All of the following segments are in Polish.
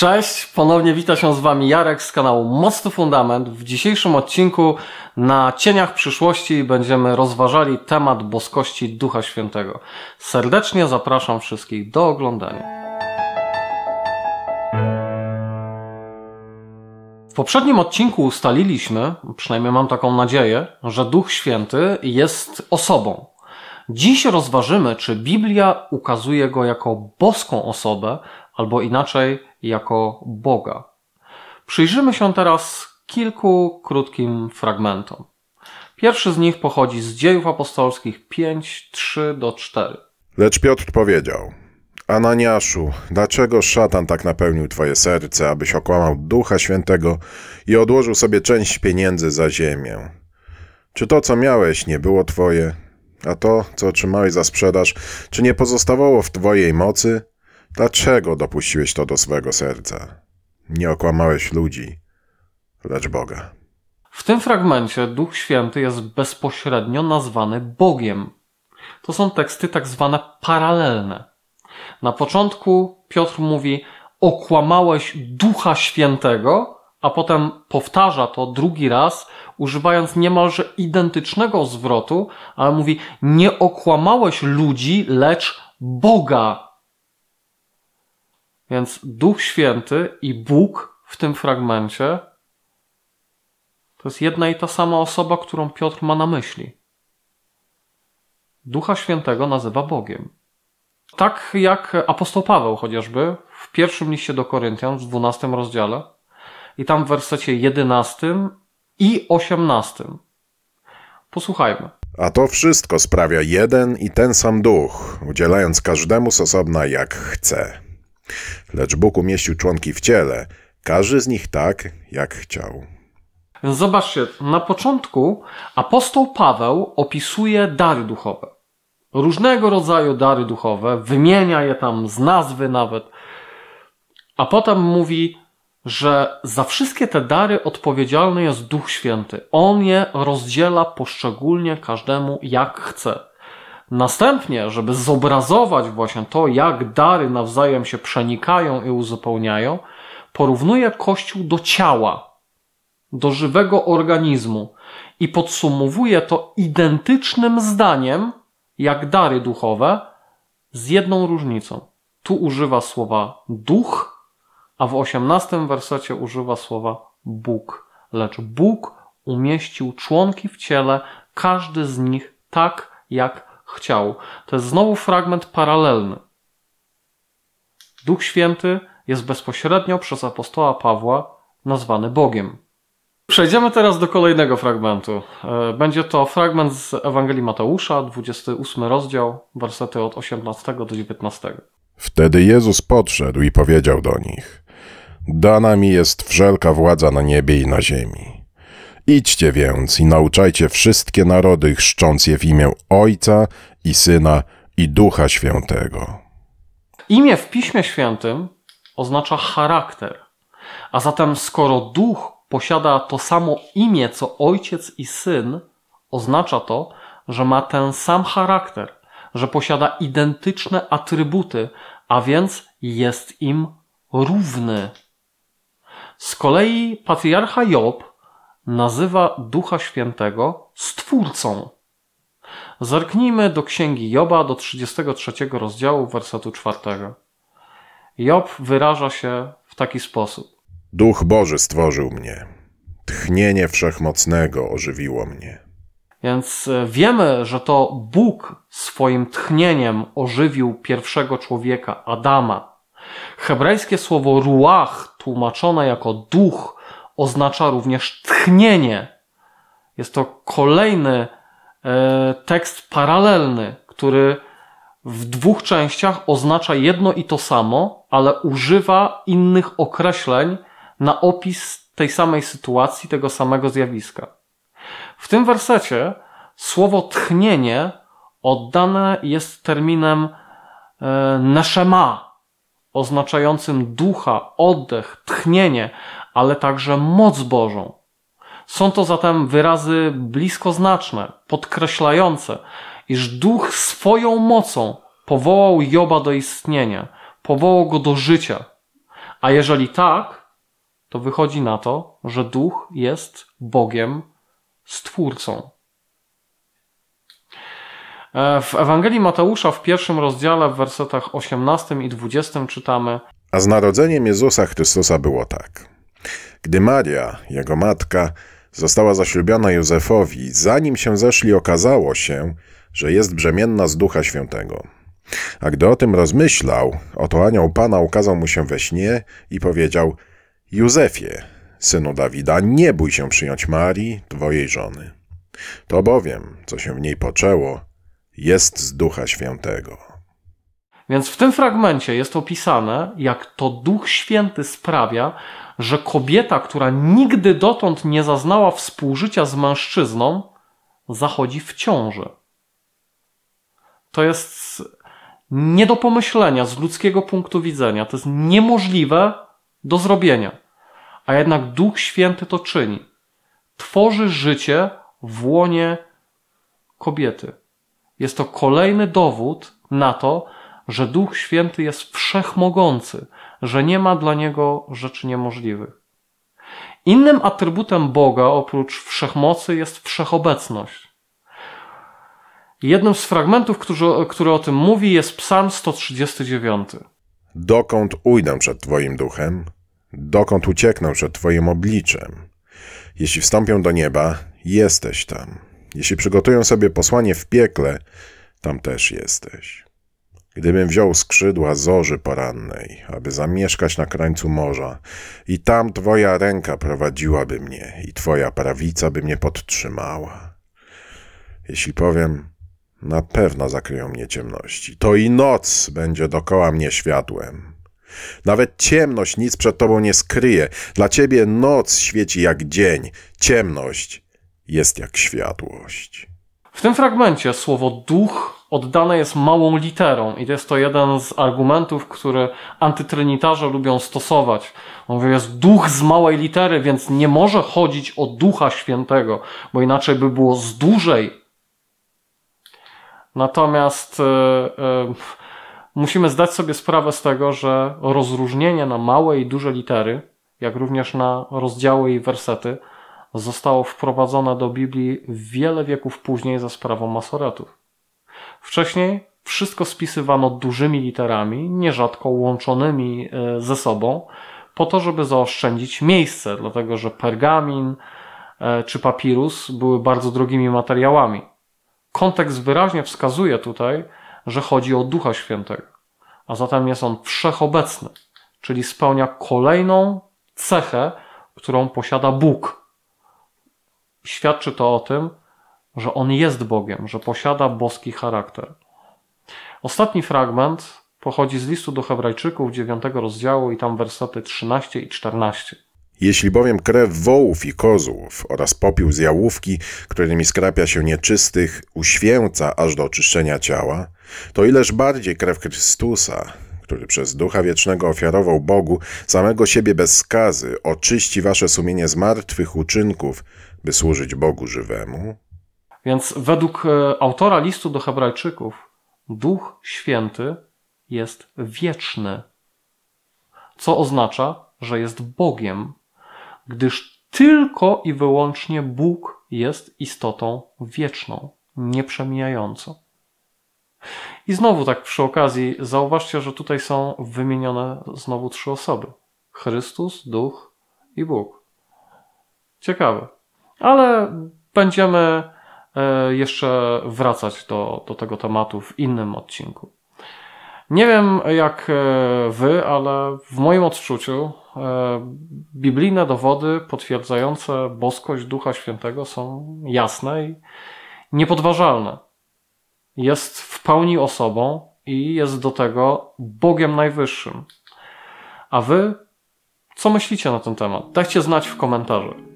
Cześć, ponownie wita się z Wami Jarek z kanału Mocny Fundament. W dzisiejszym odcinku na cieniach przyszłości będziemy rozważali temat boskości Ducha Świętego. Serdecznie zapraszam wszystkich do oglądania. W poprzednim odcinku ustaliliśmy, przynajmniej mam taką nadzieję, że Duch Święty jest osobą. Dziś rozważymy, czy Biblia ukazuje go jako boską osobę, albo inaczej jako Boga. Przyjrzymy się teraz kilku krótkim fragmentom. Pierwszy z nich pochodzi z dziejów apostolskich 5, 3 do 4. Lecz Piotr powiedział: Ananiaszu, dlaczego szatan tak napełnił twoje serce, abyś okłamał Ducha Świętego i odłożył sobie część pieniędzy za ziemię? Czy to, co miałeś, nie było twoje? A to, co otrzymałeś za sprzedaż, czy nie pozostawało w twojej mocy? Dlaczego dopuściłeś to do swego serca? Nie okłamałeś ludzi, lecz Boga. W tym fragmencie Duch Święty jest bezpośrednio nazwany Bogiem. To są teksty tak zwane paralelne. Na początku Piotr mówi: Okłamałeś Ducha Świętego, a potem powtarza to drugi raz, używając niemalże identycznego zwrotu, ale mówi: Nie okłamałeś ludzi, lecz Boga. Więc Duch Święty i Bóg w tym fragmencie to jest jedna i ta sama osoba, którą Piotr ma na myśli. Ducha Świętego nazywa Bogiem. Tak jak apostoł Paweł chociażby w pierwszym liście do Koryntian w 12 rozdziale i tam w wersecie 11 i 18. Posłuchajmy. A to wszystko sprawia jeden i ten sam duch, udzielając każdemu z osobna jak chce. Lecz Bóg umieścił członki w ciele, każdy z nich tak, jak chciał. Więc zobaczcie, na początku apostoł Paweł opisuje dary duchowe. Różnego rodzaju dary duchowe, wymienia je tam z nazwy nawet, a potem mówi, że za wszystkie te dary odpowiedzialny jest Duch Święty. On je rozdziela poszczególnie każdemu jak chce. Następnie, żeby zobrazować właśnie to, jak dary nawzajem się przenikają i uzupełniają, porównuje Kościół do ciała, do żywego organizmu i podsumowuje to identycznym zdaniem, jak dary duchowe, z jedną różnicą. Tu używa słowa duch, a w osiemnastym wersecie używa słowa Bóg. Lecz Bóg umieścił członki w ciele, każdy z nich tak, jak chciał. To jest znowu fragment paralelny. Duch Święty jest bezpośrednio przez apostoła Pawła nazwany Bogiem. Przejdziemy teraz do kolejnego fragmentu. E, będzie to fragment z Ewangelii Mateusza, 28 rozdział, wersety od 18 do 19. Wtedy Jezus podszedł i powiedział do nich: Dana mi jest wszelka władza na niebie i na ziemi. Idźcie więc i nauczajcie wszystkie narody, chrzcząc je w imię Ojca i Syna i Ducha Świętego. Imię w Piśmie Świętym oznacza charakter. A zatem, skoro Duch posiada to samo imię co Ojciec i Syn, oznacza to, że ma ten sam charakter, że posiada identyczne atrybuty, a więc jest im równy. Z kolei patriarcha Job nazywa Ducha Świętego Stwórcą. Zerknijmy do księgi Joba, do 33 rozdziału, wersetu 4. Job wyraża się w taki sposób. Duch Boży stworzył mnie. Tchnienie wszechmocnego ożywiło mnie. Więc e, wiemy, że to Bóg swoim tchnieniem ożywił pierwszego człowieka, Adama. Hebrajskie słowo ruach, tłumaczone jako duch, oznacza również tchnienie. Jest to kolejny e, tekst paralelny, który w dwóch częściach oznacza jedno i to samo, ale używa innych określeń na opis tej samej sytuacji, tego samego zjawiska. W tym wersecie słowo tchnienie oddane jest terminem e, neszema, oznaczającym ducha, oddech, tchnienie, ale także moc Bożą. Są to zatem wyrazy bliskoznaczne, podkreślające, iż duch swoją mocą powołał Joba do istnienia, powołał go do życia, A jeżeli tak, to wychodzi na to, że duch jest Bogiem, stwórcą. E, w Ewangelii Mateusza w pierwszym rozdziale, w wersetach 18 i 20 czytamy: A z narodzeniem Jezusa Chrystusa było tak. Gdy Maria, jego matka, została zaślubiona Józefowi, zanim się zeszli, okazało się, że jest brzemienna z Ducha Świętego. A gdy o tym rozmyślał, oto anioł Pana ukazał mu się we śnie i powiedział: Józefie, synu Dawida, nie bój się przyjąć Marii, twojej żony. To bowiem, co się w niej poczęło, jest z Ducha Świętego. Więc w tym fragmencie jest opisane, jak to Duch Święty sprawia, że kobieta, która nigdy dotąd nie zaznała współżycia z mężczyzną, zachodzi w ciąży. To jest nie do pomyślenia z ludzkiego punktu widzenia. To jest niemożliwe do zrobienia. A jednak Duch Święty to czyni. Tworzy życie w łonie kobiety. Jest to kolejny dowód na to, że Duch Święty jest wszechmogący, że nie ma dla niego rzeczy niemożliwych. Innym atrybutem Boga oprócz wszechmocy jest wszechobecność. Jednym z fragmentów, który, który o tym mówi, jest Psalm 139. Dokąd ujdę przed Twoim duchem? Dokąd ucieknę przed Twoim obliczem? Jeśli wstąpię do nieba, jesteś tam. Jeśli przygotują sobie posłanie w piekle, tam też jesteś. Gdybym wziął skrzydła zorzy porannej, aby zamieszkać na krańcu morza, i tam Twoja ręka prowadziłaby mnie, i Twoja prawica by mnie podtrzymała. Jeśli powiem, na pewno zakryją mnie ciemności, to i noc będzie dokoła mnie światłem. Nawet ciemność nic przed Tobą nie skryje. Dla Ciebie noc świeci jak dzień, ciemność jest jak światłość. W tym fragmencie słowo duch oddane jest małą literą i to jest to jeden z argumentów, które antytrynitarze lubią stosować. On mówi, jest duch z małej litery, więc nie może chodzić o ducha świętego, bo inaczej by było z dużej. Natomiast yy, yy, musimy zdać sobie sprawę z tego, że rozróżnienie na małe i duże litery, jak również na rozdziały i wersety, zostało wprowadzone do Biblii wiele wieków później za sprawą masoretów. Wcześniej wszystko spisywano dużymi literami, nierzadko łączonymi e, ze sobą, po to, żeby zaoszczędzić miejsce, dlatego że pergamin e, czy papirus były bardzo drogimi materiałami. Kontekst wyraźnie wskazuje tutaj, że chodzi o Ducha Świętego, a zatem jest on wszechobecny, czyli spełnia kolejną cechę, którą posiada Bóg. Świadczy to o tym, że on jest Bogiem, że posiada boski charakter. Ostatni fragment pochodzi z listu do Hebrajczyków, 9 rozdziału, i tam wersety 13 i 14. Jeśli bowiem krew wołów i kozłów oraz popiół z jałówki, którymi skrapia się nieczystych, uświęca aż do oczyszczenia ciała, to ileż bardziej krew Chrystusa, który przez Ducha Wiecznego ofiarował Bogu samego siebie bez skazy, oczyści wasze sumienie z martwych uczynków, by służyć Bogu żywemu? Więc według e, autora listu do Hebrajczyków, Duch Święty jest wieczny, co oznacza, że jest Bogiem, gdyż tylko i wyłącznie Bóg jest istotą wieczną, nieprzemijającą. I znowu tak przy okazji zauważcie, że tutaj są wymienione znowu trzy osoby: Chrystus, Duch i Bóg. Ciekawe. Ale będziemy e, jeszcze wracać do, do tego tematu w innym odcinku. Nie wiem jak e, wy, ale w moim odczuciu e, biblijne dowody potwierdzające boskość Ducha Świętego są jasne i niepodważalne. Jest w pełni osobą i jest do tego Bogiem Najwyższym. A wy, co myślicie na ten temat? Dajcie znać w komentarzu.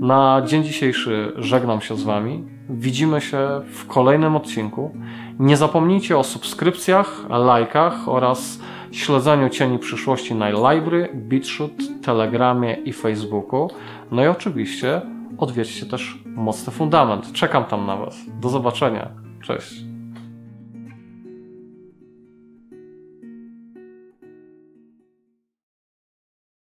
Na dzień dzisiejszy żegnam się z Wami. Widzimy się w kolejnym odcinku. Nie zapomnijcie o subskrypcjach, lajkach oraz śledzeniu Cieni Przyszłości na Library, BitShoot, Telegramie i Facebooku. No i oczywiście odwiedźcie też Mocny Fundament. Czekam tam na Was. Do zobaczenia. Cześć.